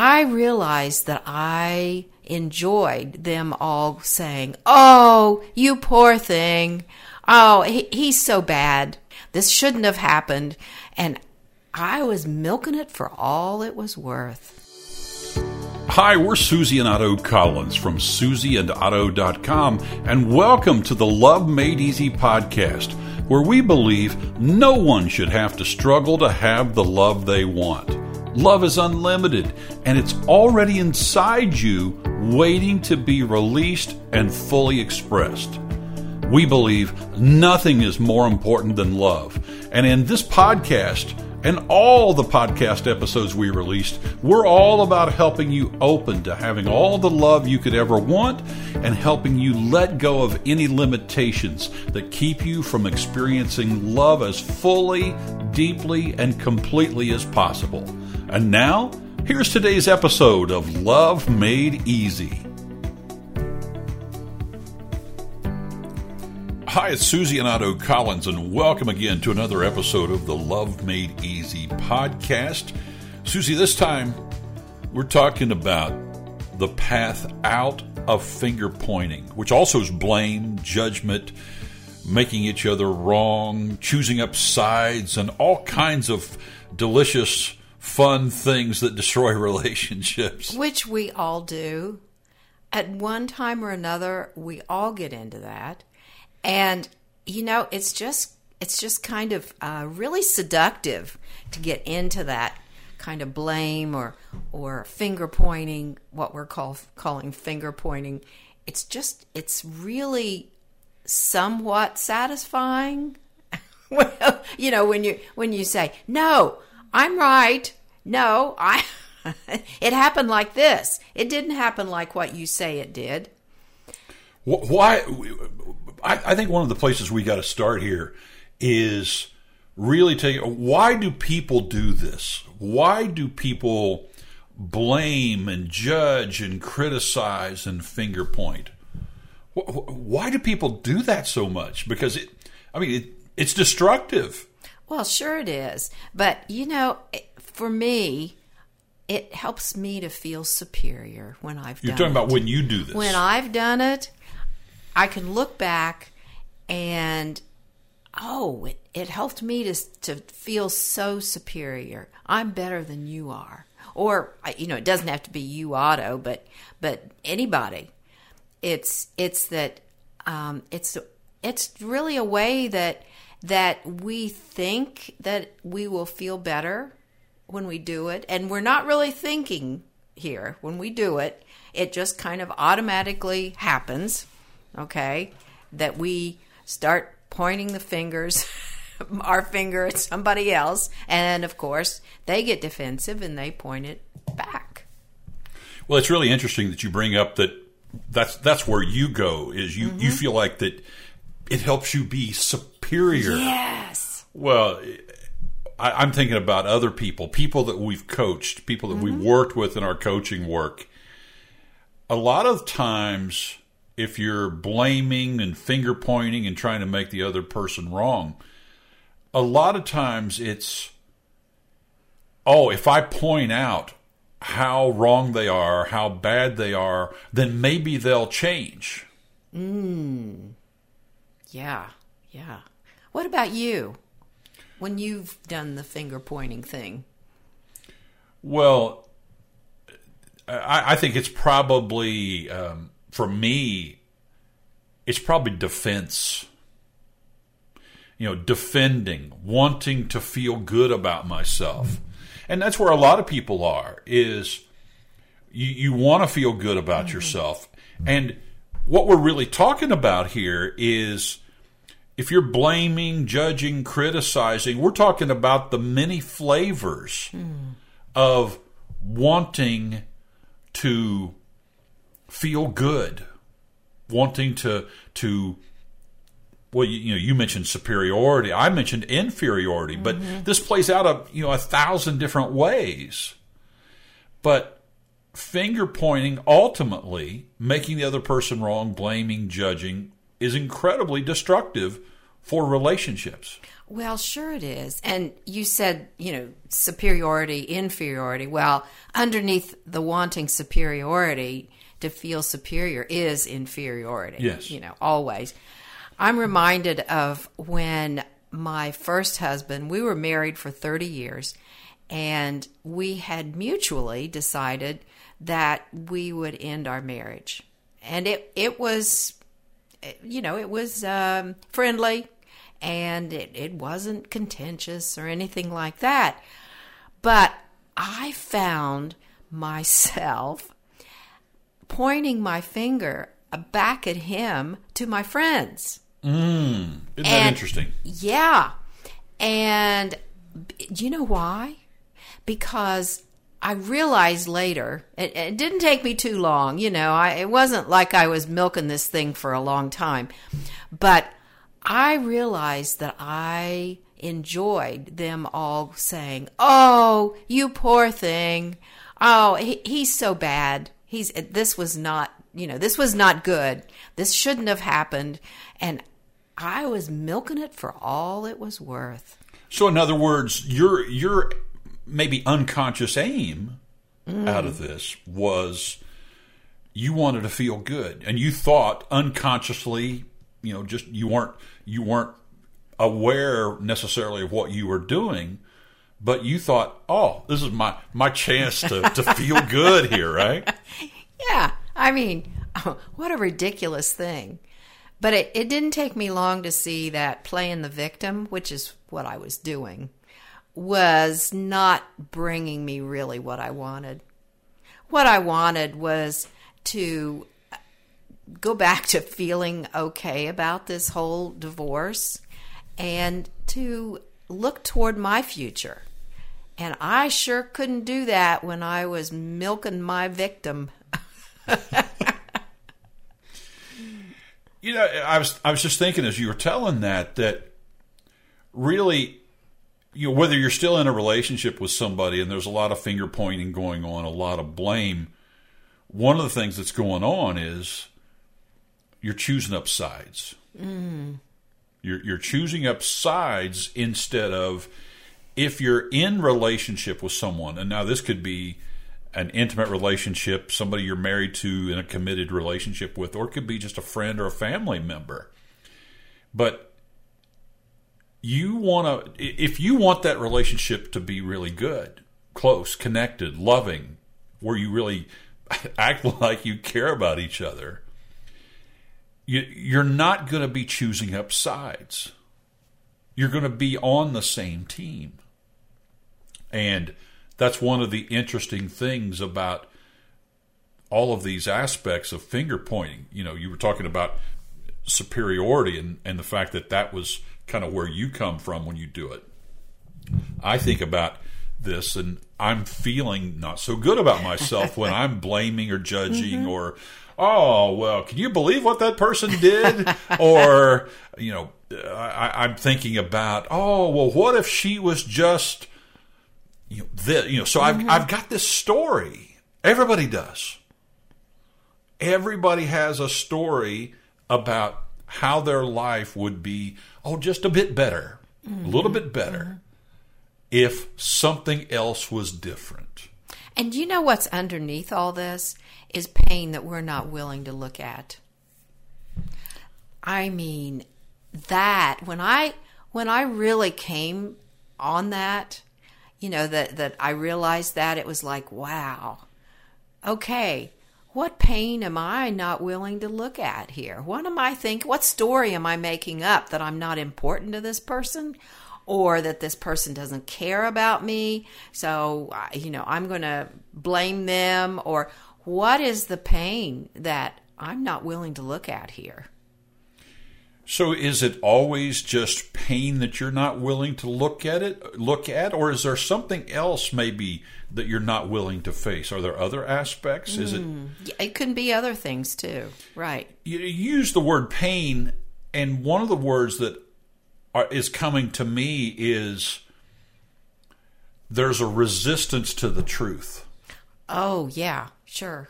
I realized that I enjoyed them all saying, Oh, you poor thing. Oh, he, he's so bad. This shouldn't have happened. And I was milking it for all it was worth. Hi, we're Susie and Otto Collins from susieandotto.com, and welcome to the Love Made Easy podcast, where we believe no one should have to struggle to have the love they want. Love is unlimited, and it's already inside you, waiting to be released and fully expressed. We believe nothing is more important than love. And in this podcast, and all the podcast episodes we released, we're all about helping you open to having all the love you could ever want and helping you let go of any limitations that keep you from experiencing love as fully, deeply, and completely as possible. And now, here's today's episode of Love Made Easy. Hi, it's Susie and Otto Collins, and welcome again to another episode of the Love Made Easy podcast. Susie, this time we're talking about the path out of finger pointing, which also is blame, judgment, making each other wrong, choosing up sides, and all kinds of delicious fun things that destroy relationships. Which we all do. At one time or another, we all get into that. And, you know, it's just. It's just kind of uh, really seductive to get into that kind of blame or or finger pointing, what we're call, calling finger pointing. It's just it's really somewhat satisfying. well, you know when you when you say no, I'm right. No, I. it happened like this. It didn't happen like what you say it did. Why? I, think one of the places we got to start here is really take why do people do this? Why do people blame and judge and criticize and finger point? Why do people do that so much? Because it, I mean, it, it's destructive. Well, sure it is. But, you know, for me, it helps me to feel superior when I've You're talking it. about when you do this. When I've done it, I can look back and oh, it, it helped me to to feel so superior. I'm better than you are. Or you know, it doesn't have to be you Otto, but but anybody. It's it's that um, it's it's really a way that that we think that we will feel better when we do it, and we're not really thinking here when we do it. It just kind of automatically happens, okay? That we start pointing the fingers, our finger at somebody else, and of course, they get defensive and they point it back. Well, it's really interesting that you bring up that that's that's where you go is you mm-hmm. you feel like that it helps you be superior. Yes. Well, I, am thinking about other people, people that we've coached, people that mm-hmm. we've worked with in our coaching work. A lot of times, if you're blaming and finger pointing and trying to make the other person wrong, a lot of times it's, oh, if I point out how wrong they are, how bad they are, then maybe they'll change. Mm. Yeah, yeah. What about you? When you've done the finger pointing thing? Well, I, I think it's probably um, for me. It's probably defense. You know, defending, wanting to feel good about myself, and that's where a lot of people are. Is you, you want to feel good about mm-hmm. yourself, and what we're really talking about here is if you're blaming, judging, criticizing, we're talking about the many flavors mm. of wanting to feel good, wanting to to well, you, you know, you mentioned superiority. I mentioned inferiority, but mm-hmm. this plays out a you know a thousand different ways. But finger pointing, ultimately making the other person wrong, blaming, judging, is incredibly destructive for relationships. Well, sure it is. And you said, you know, superiority, inferiority. Well, underneath the wanting superiority to feel superior is inferiority. Yes. You know, always. I'm reminded of when my first husband, we were married for 30 years, and we had mutually decided that we would end our marriage. And it, it was, you know, it was um, friendly and it, it wasn't contentious or anything like that. But I found myself pointing my finger back at him to my friends. Isn't that interesting? Yeah. And do you know why? Because I realized later, it, it didn't take me too long, you know, I, it wasn't like I was milking this thing for a long time. But I realized that I enjoyed them all saying, Oh, you poor thing. Oh, he, he's so bad. He's, this was not, you know, this was not good. This shouldn't have happened. And I was milking it for all it was worth. So, in other words, your your maybe unconscious aim out of this was you wanted to feel good, and you thought unconsciously, you know, just you weren't you weren't aware necessarily of what you were doing, but you thought, oh, this is my my chance to to feel good here, right? Yeah, I mean, what a ridiculous thing. But it, it didn't take me long to see that playing the victim, which is what I was doing, was not bringing me really what I wanted. What I wanted was to go back to feeling okay about this whole divorce and to look toward my future. And I sure couldn't do that when I was milking my victim. You know, I was I was just thinking as you were telling that that really, you know, whether you're still in a relationship with somebody and there's a lot of finger pointing going on, a lot of blame. One of the things that's going on is you're choosing up sides. Mm. You're you're choosing up sides instead of if you're in relationship with someone, and now this could be an intimate relationship, somebody you're married to in a committed relationship with, or it could be just a friend or a family member. But you want to, if you want that relationship to be really good, close, connected, loving, where you really act like you care about each other, you, you're not going to be choosing up sides. You're going to be on the same team. And that's one of the interesting things about all of these aspects of finger pointing. You know, you were talking about superiority and, and the fact that that was kind of where you come from when you do it. I think about this and I'm feeling not so good about myself when I'm blaming or judging mm-hmm. or, oh, well, can you believe what that person did? or, you know, I, I'm thinking about, oh, well, what if she was just you know, this, you know so I've, mm-hmm. I've got this story everybody does everybody has a story about how their life would be oh just a bit better a little bit better if something else was different And you know what's underneath all this is pain that we're not willing to look at. I mean, that when I when I really came on that, you know, that that I realized that it was like, wow. Okay, what pain am I not willing to look at here? What am I think what story am I making up that I'm not important to this person? or that this person doesn't care about me. So, you know, I'm going to blame them. Or what is the pain that I'm not willing to look at here? So is it always just pain that you're not willing to look at it look at or is there something else maybe that you're not willing to face are there other aspects is it mm. It can be other things too. Right. you use the word pain, and one of the words that are, is coming to me is there's a resistance to the truth. Oh, yeah, sure.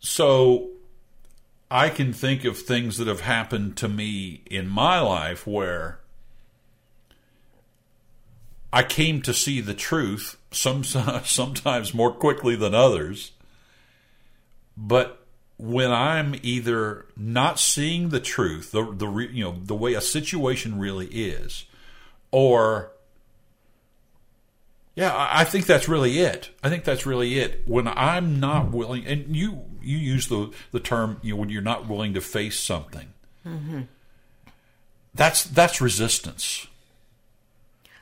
So I can think of things that have happened to me in my life where I came to see the truth some sometimes more quickly than others. But when I'm either not seeing the truth, the the you know the way a situation really is, or yeah, I think that's really it. I think that's really it. When I'm not willing, and you you use the the term you know when you're not willing to face something, mm-hmm. that's that's resistance.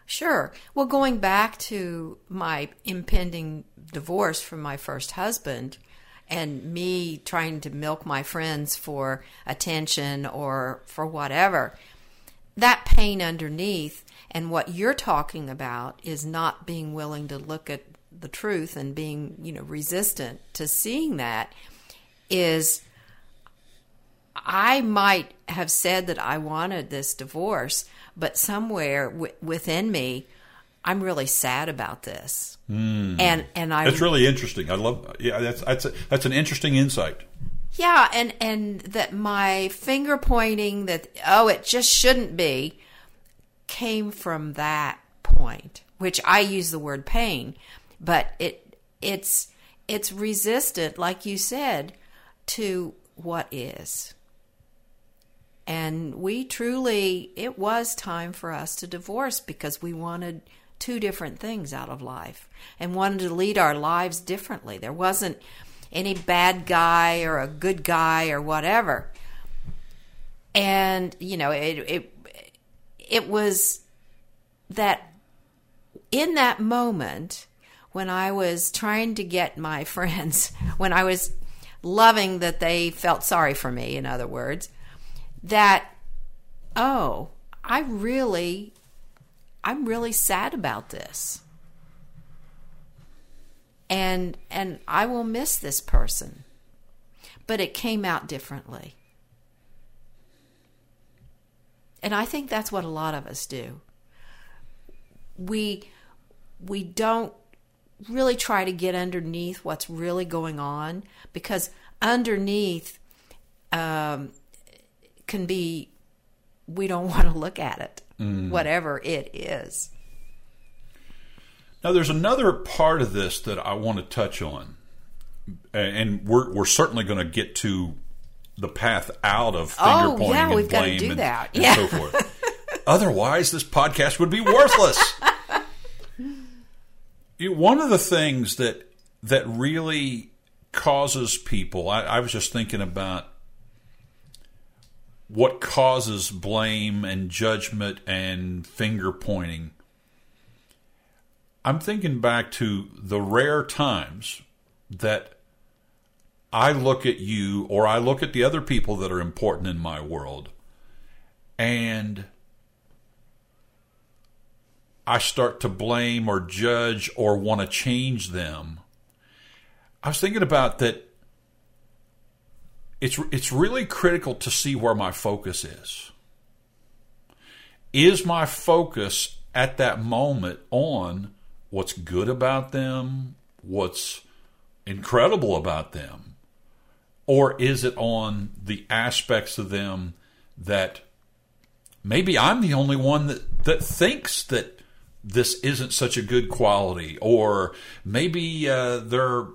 Sure. Well, going back to my impending divorce from my first husband and me trying to milk my friends for attention or for whatever, that pain underneath and what you're talking about is not being willing to look at the truth and being, you know, resistant to seeing that is I might have said that I wanted this divorce, but somewhere w- within me, I'm really sad about this. Mm. And and I That's really interesting. I love yeah, that's that's a, that's an interesting insight. Yeah, and and that my finger pointing that oh it just shouldn't be came from that point, which I use the word pain, but it it's it's resistant like you said to what is. And we truly, it was time for us to divorce because we wanted two different things out of life and wanted to lead our lives differently. There wasn't any bad guy or a good guy or whatever. And, you know, it, it, it was that in that moment when I was trying to get my friends, when I was loving that they felt sorry for me, in other words, that, oh, I really, I'm really sad about this. And, and I will miss this person. But it came out differently. And I think that's what a lot of us do. We, we don't really try to get underneath what's really going on because underneath um, can be we don't want to look at it, mm. whatever it is. Now, there's another part of this that I want to touch on, and we're we're certainly going to get to the path out of finger oh, pointing yeah, and blame and, and yeah. so forth. Otherwise, this podcast would be worthless. One of the things that that really causes people, I, I was just thinking about what causes blame and judgment and finger pointing. I'm thinking back to the rare times that I look at you or I look at the other people that are important in my world and I start to blame or judge or want to change them. I was thinking about that it's it's really critical to see where my focus is. Is my focus at that moment on what's good about them, what's incredible about them, or is it on the aspects of them that maybe I'm the only one that, that thinks that this isn't such a good quality, or maybe uh, they're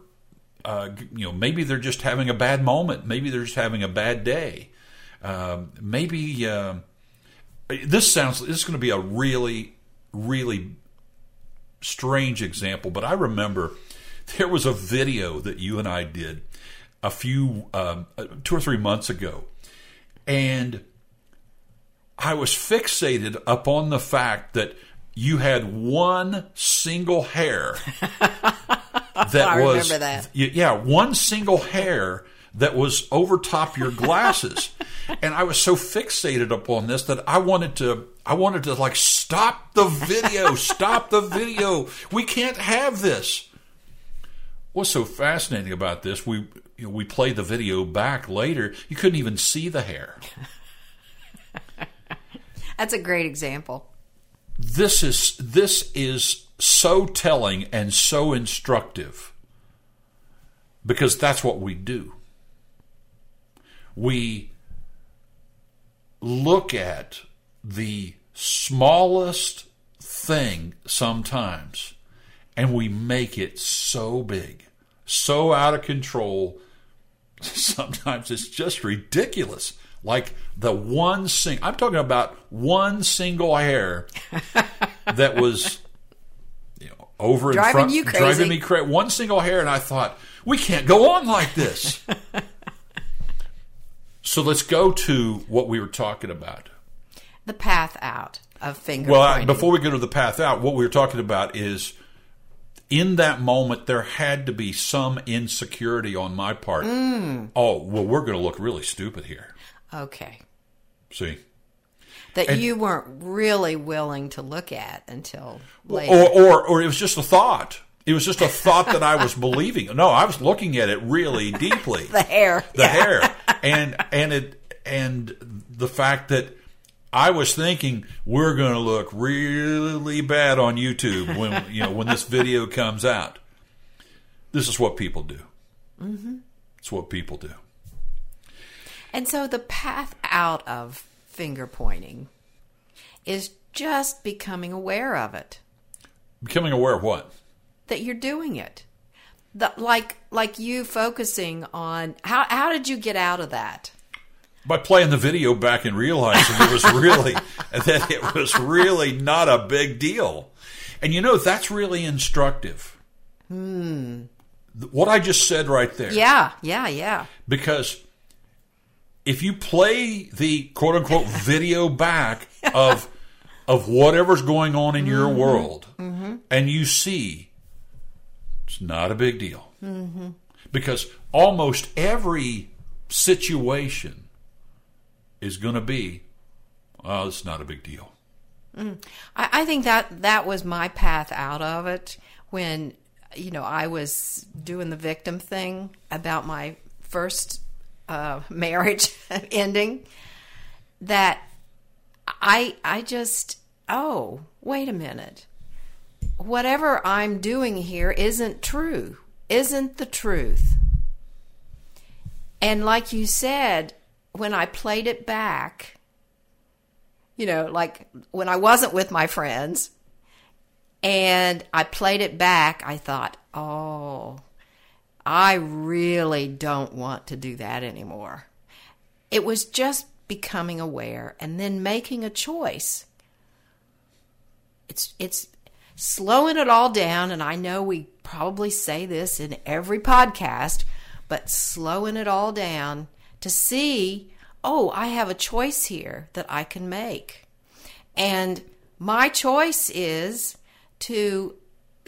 uh, you know, maybe they're just having a bad moment. Maybe they're just having a bad day. Uh, maybe this sounds. This is going to be a really, really strange example, but I remember there was a video that you and I did a few, um, uh, two or three months ago, and I was fixated upon the fact that you had one single hair that I was that. yeah one single hair that was over top your glasses. And i was so fixated upon this that i wanted to i wanted to like stop the video stop the video. We can't have this. What's so fascinating about this we you know, we played the video back later. You couldn't even see the hair. That's a great example. This is this is so telling and so instructive because that's what we do. We look at the smallest thing sometimes and we make it so big, so out of control. Sometimes it's just ridiculous. Like the one sing I'm talking about one single hair that was you know, over in Driving front you crazy. driving me crazy. One single hair and I thought, we can't go on like this. so let's go to what we were talking about. The path out of finger Well, I, before we go to the path out, what we were talking about is in that moment there had to be some insecurity on my part. Mm. Oh, well, we're going to look really stupid here. okay. See, That And- you weren't really willing to look at until later. or, or or it was just a thought. It was just a thought that I was believing. No, I was looking at it really deeply. the hair. the hair and and it and the fact that I was thinking we're going to look really bad on YouTube when you know when this video comes out. This is what people do. Mm-hmm. It's what people do. And so the path out of finger pointing is just becoming aware of it, Becoming aware of what? That you're doing it. The, like like you focusing on how how did you get out of that? By playing the video back and realizing it was really that it was really not a big deal. And you know that's really instructive. Hmm. What I just said right there. Yeah, yeah, yeah. because if you play the quote unquote video back of of whatever's going on in your world and you see it's not a big deal. Because almost every situation is going to be oh it's not a big deal. I, I think that that was my path out of it when you know I was doing the victim thing about my first uh, marriage ending. That I I just oh wait a minute, whatever I'm doing here isn't true, isn't the truth. And like you said, when I played it back, you know, like when I wasn't with my friends and I played it back, I thought, oh, I really don't want to do that anymore. It was just becoming aware and then making a choice. It's it's slowing it all down and I know we probably say this in every podcast, but slowing it all down to see, oh, I have a choice here that I can make. And my choice is to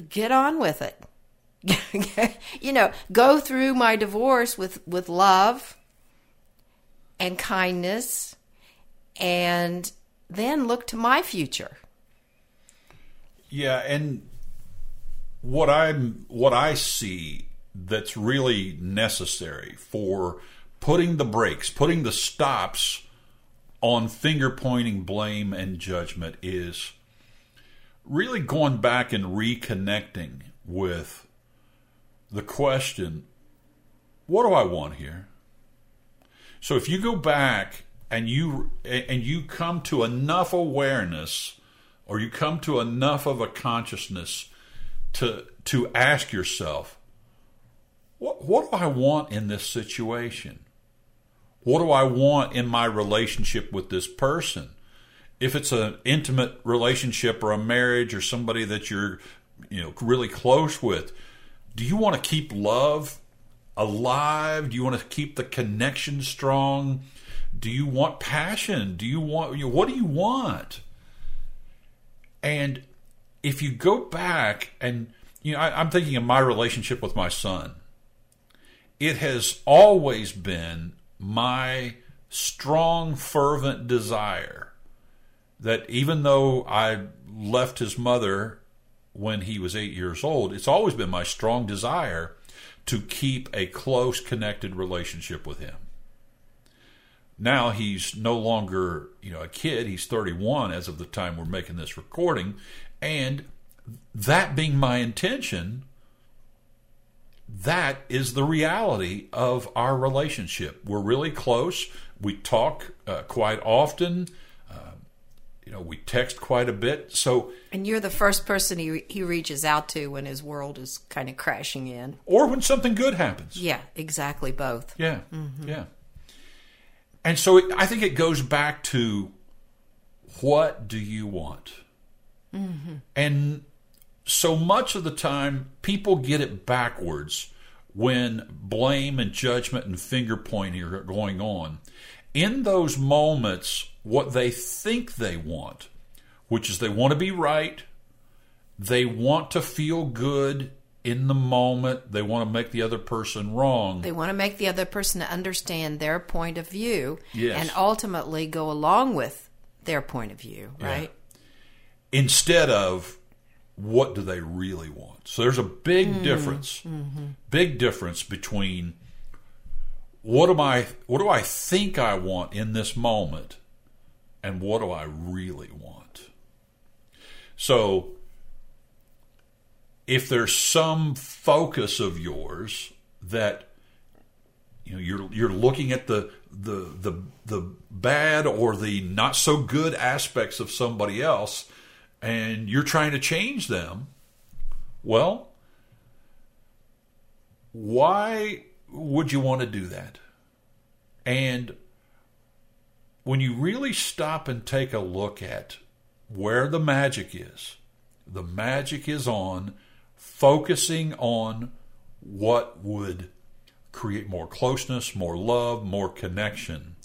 get on with it. you know, go through my divorce with, with love and kindness and then look to my future. Yeah, and what I'm what I see that's really necessary for putting the brakes, putting the stops on finger pointing, blame, and judgment is really going back and reconnecting with the question what do I want here? So if you go back and you and you come to enough awareness or you come to enough of a consciousness to to ask yourself what what do I want in this situation? What do I want in my relationship with this person? If it's an intimate relationship or a marriage or somebody that you're you know really close with, do you want to keep love alive? Do you want to keep the connection strong? Do you want passion? Do you want what do you want? And if you go back and you know, I, I'm thinking of my relationship with my son. It has always been my strong, fervent desire that even though I left his mother when he was eight years old, it's always been my strong desire to keep a close, connected relationship with him. Now he's no longer, you know, a kid. He's 31 as of the time we're making this recording, and that being my intention, that is the reality of our relationship. We're really close. We talk uh, quite often. Uh, you know, we text quite a bit. So, And you're the first person he, he reaches out to when his world is kind of crashing in. or when something good happens. Yeah, exactly both. Yeah, mm-hmm. yeah. And so it, I think it goes back to what do you want? Mm-hmm. And so much of the time, people get it backwards when blame and judgment and finger pointing are going on. In those moments, what they think they want, which is they want to be right, they want to feel good in the moment, they want to make the other person wrong. They want to make the other person understand their point of view Yes. and ultimately go along with their point of view, right? instead of what do they really want. So there's a big hmm. difference, mm-hmm. big difference between what am I, what do I think I want in this moment, and what do I really want. So if there's some focus of yours that you know you're you're looking at the the the the bad or the not so good aspects of somebody else and you're trying to change them well why would you want to do that? And when you really stop and take a look at where the magic is the magic is on focusing on what would create more closeness, more love, more connection.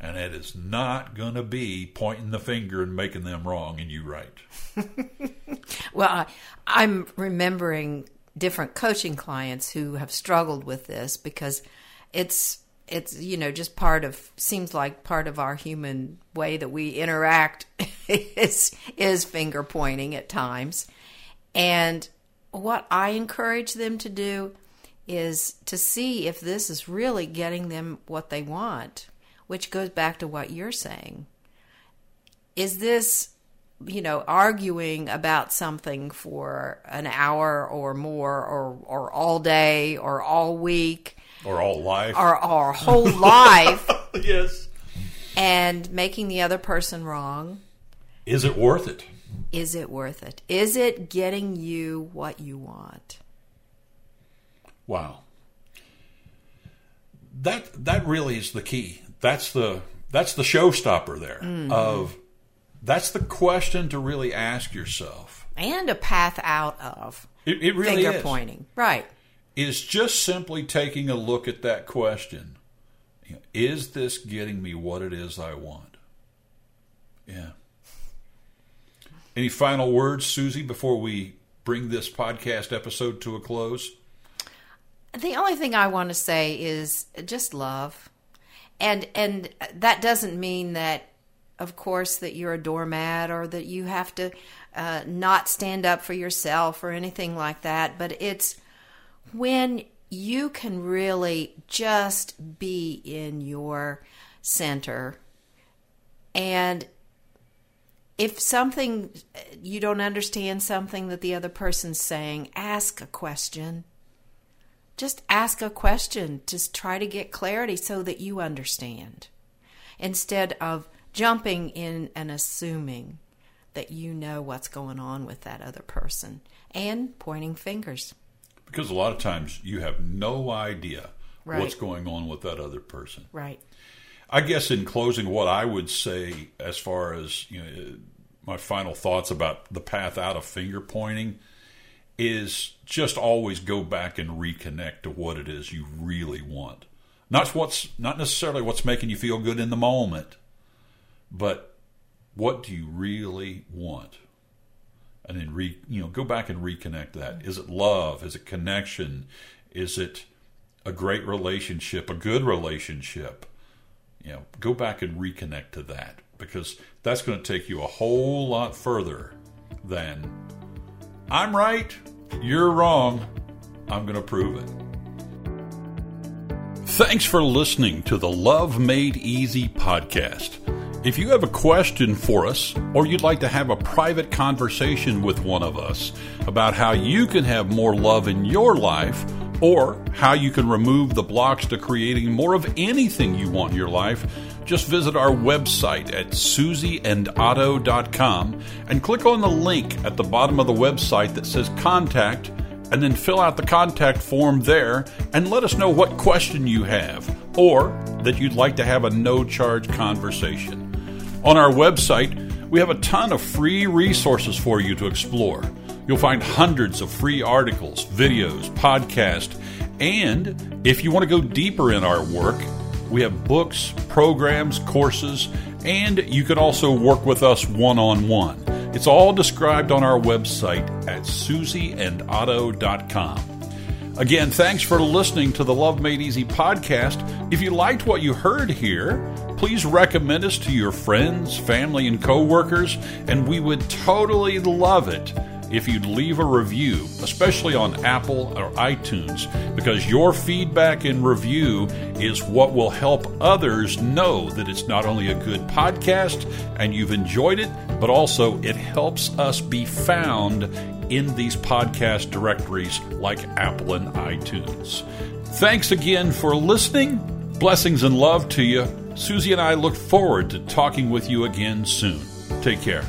And it is not going to be pointing the finger and making them wrong and you right. Well, I, I'm remembering different coaching clients who have struggled with this because it's it's you know just part of seems like part of our human way that we interact is is finger pointing at times. And what I encourage them to do is to see if this is really getting them what they want, which goes back to what you're saying. Is this you know, arguing about something for an hour or more or or all day or all week Or all life. or our whole life yes. and making the other person wrong, Is it worth it? Is it worth it? Is it getting you what you want? Wow. That that really is the key. That's the that's the showstopper there mm-hmm. of that's the question to really ask yourself. And a path out of It, it really finger is. pointing. Right. is just simply taking a look at that question. Is this getting me what it is I want? Yeah. Any final words, Susie, before we bring this podcast episode to a close? The only thing I want to say is just love. And and that doesn't mean that of course that you're a doormat or that you have to uh, not stand up for yourself or anything like that, but it's when you can really just be in your center and if something you don't understand something that the other person's saying, ask a question just ask a question to try to get clarity so that you understand instead of jumping in and assuming that you know what's going on with that other person and pointing fingers. Because a lot of times you have no idea Right. what's going on with that other person. Right. I guess in closing, what I would say as far as you know, my final thoughts about the path out of finger pointing is just always go back and reconnect to what it is you really want. Not what's not necessarily what's making you feel good in the moment, but what do you really want? And then re, you know, go back and reconnect that. Is it love? Is it connection? Is it a great relationship, a good relationship? You know, go back and reconnect to that because that's going to take you a whole lot further than I'm right, you're wrong, I'm going to prove it. Thanks for listening to the Love Made Easy podcast. If you have a question for us, or you'd like to have a private conversation with one of us about how you can have more love in your life, or how you can remove the blocks to creating more of anything you want in your life, just visit our website at susieandotto.com and click on the link at the bottom of the website that says contact and then fill out the contact form there and let us know what question you have or that you'd like to have a no charge conversation. On our website, we have a ton of free resources for you to explore. You'll find hundreds of free articles, videos, podcasts, and if you want to go deeper in our work, we have books, programs, courses, and you can also work with us one on one. It's all described on our website at susieandotto.com. Again, thanks for listening to the Love Made Easy podcast. If you liked what you heard here, please recommend us to your friends, family, and coworkers, and we would totally love it if you'd leave a review, especially on Apple or iTunes, because your feedback and review is what will help others know that it's not only a good podcast and you've enjoyed it, but also it helps us be found in these podcast directories like Apple and iTunes. Thanks again for listening. Blessings and love to you. Susie and I look forward to talking with you again soon. Take care.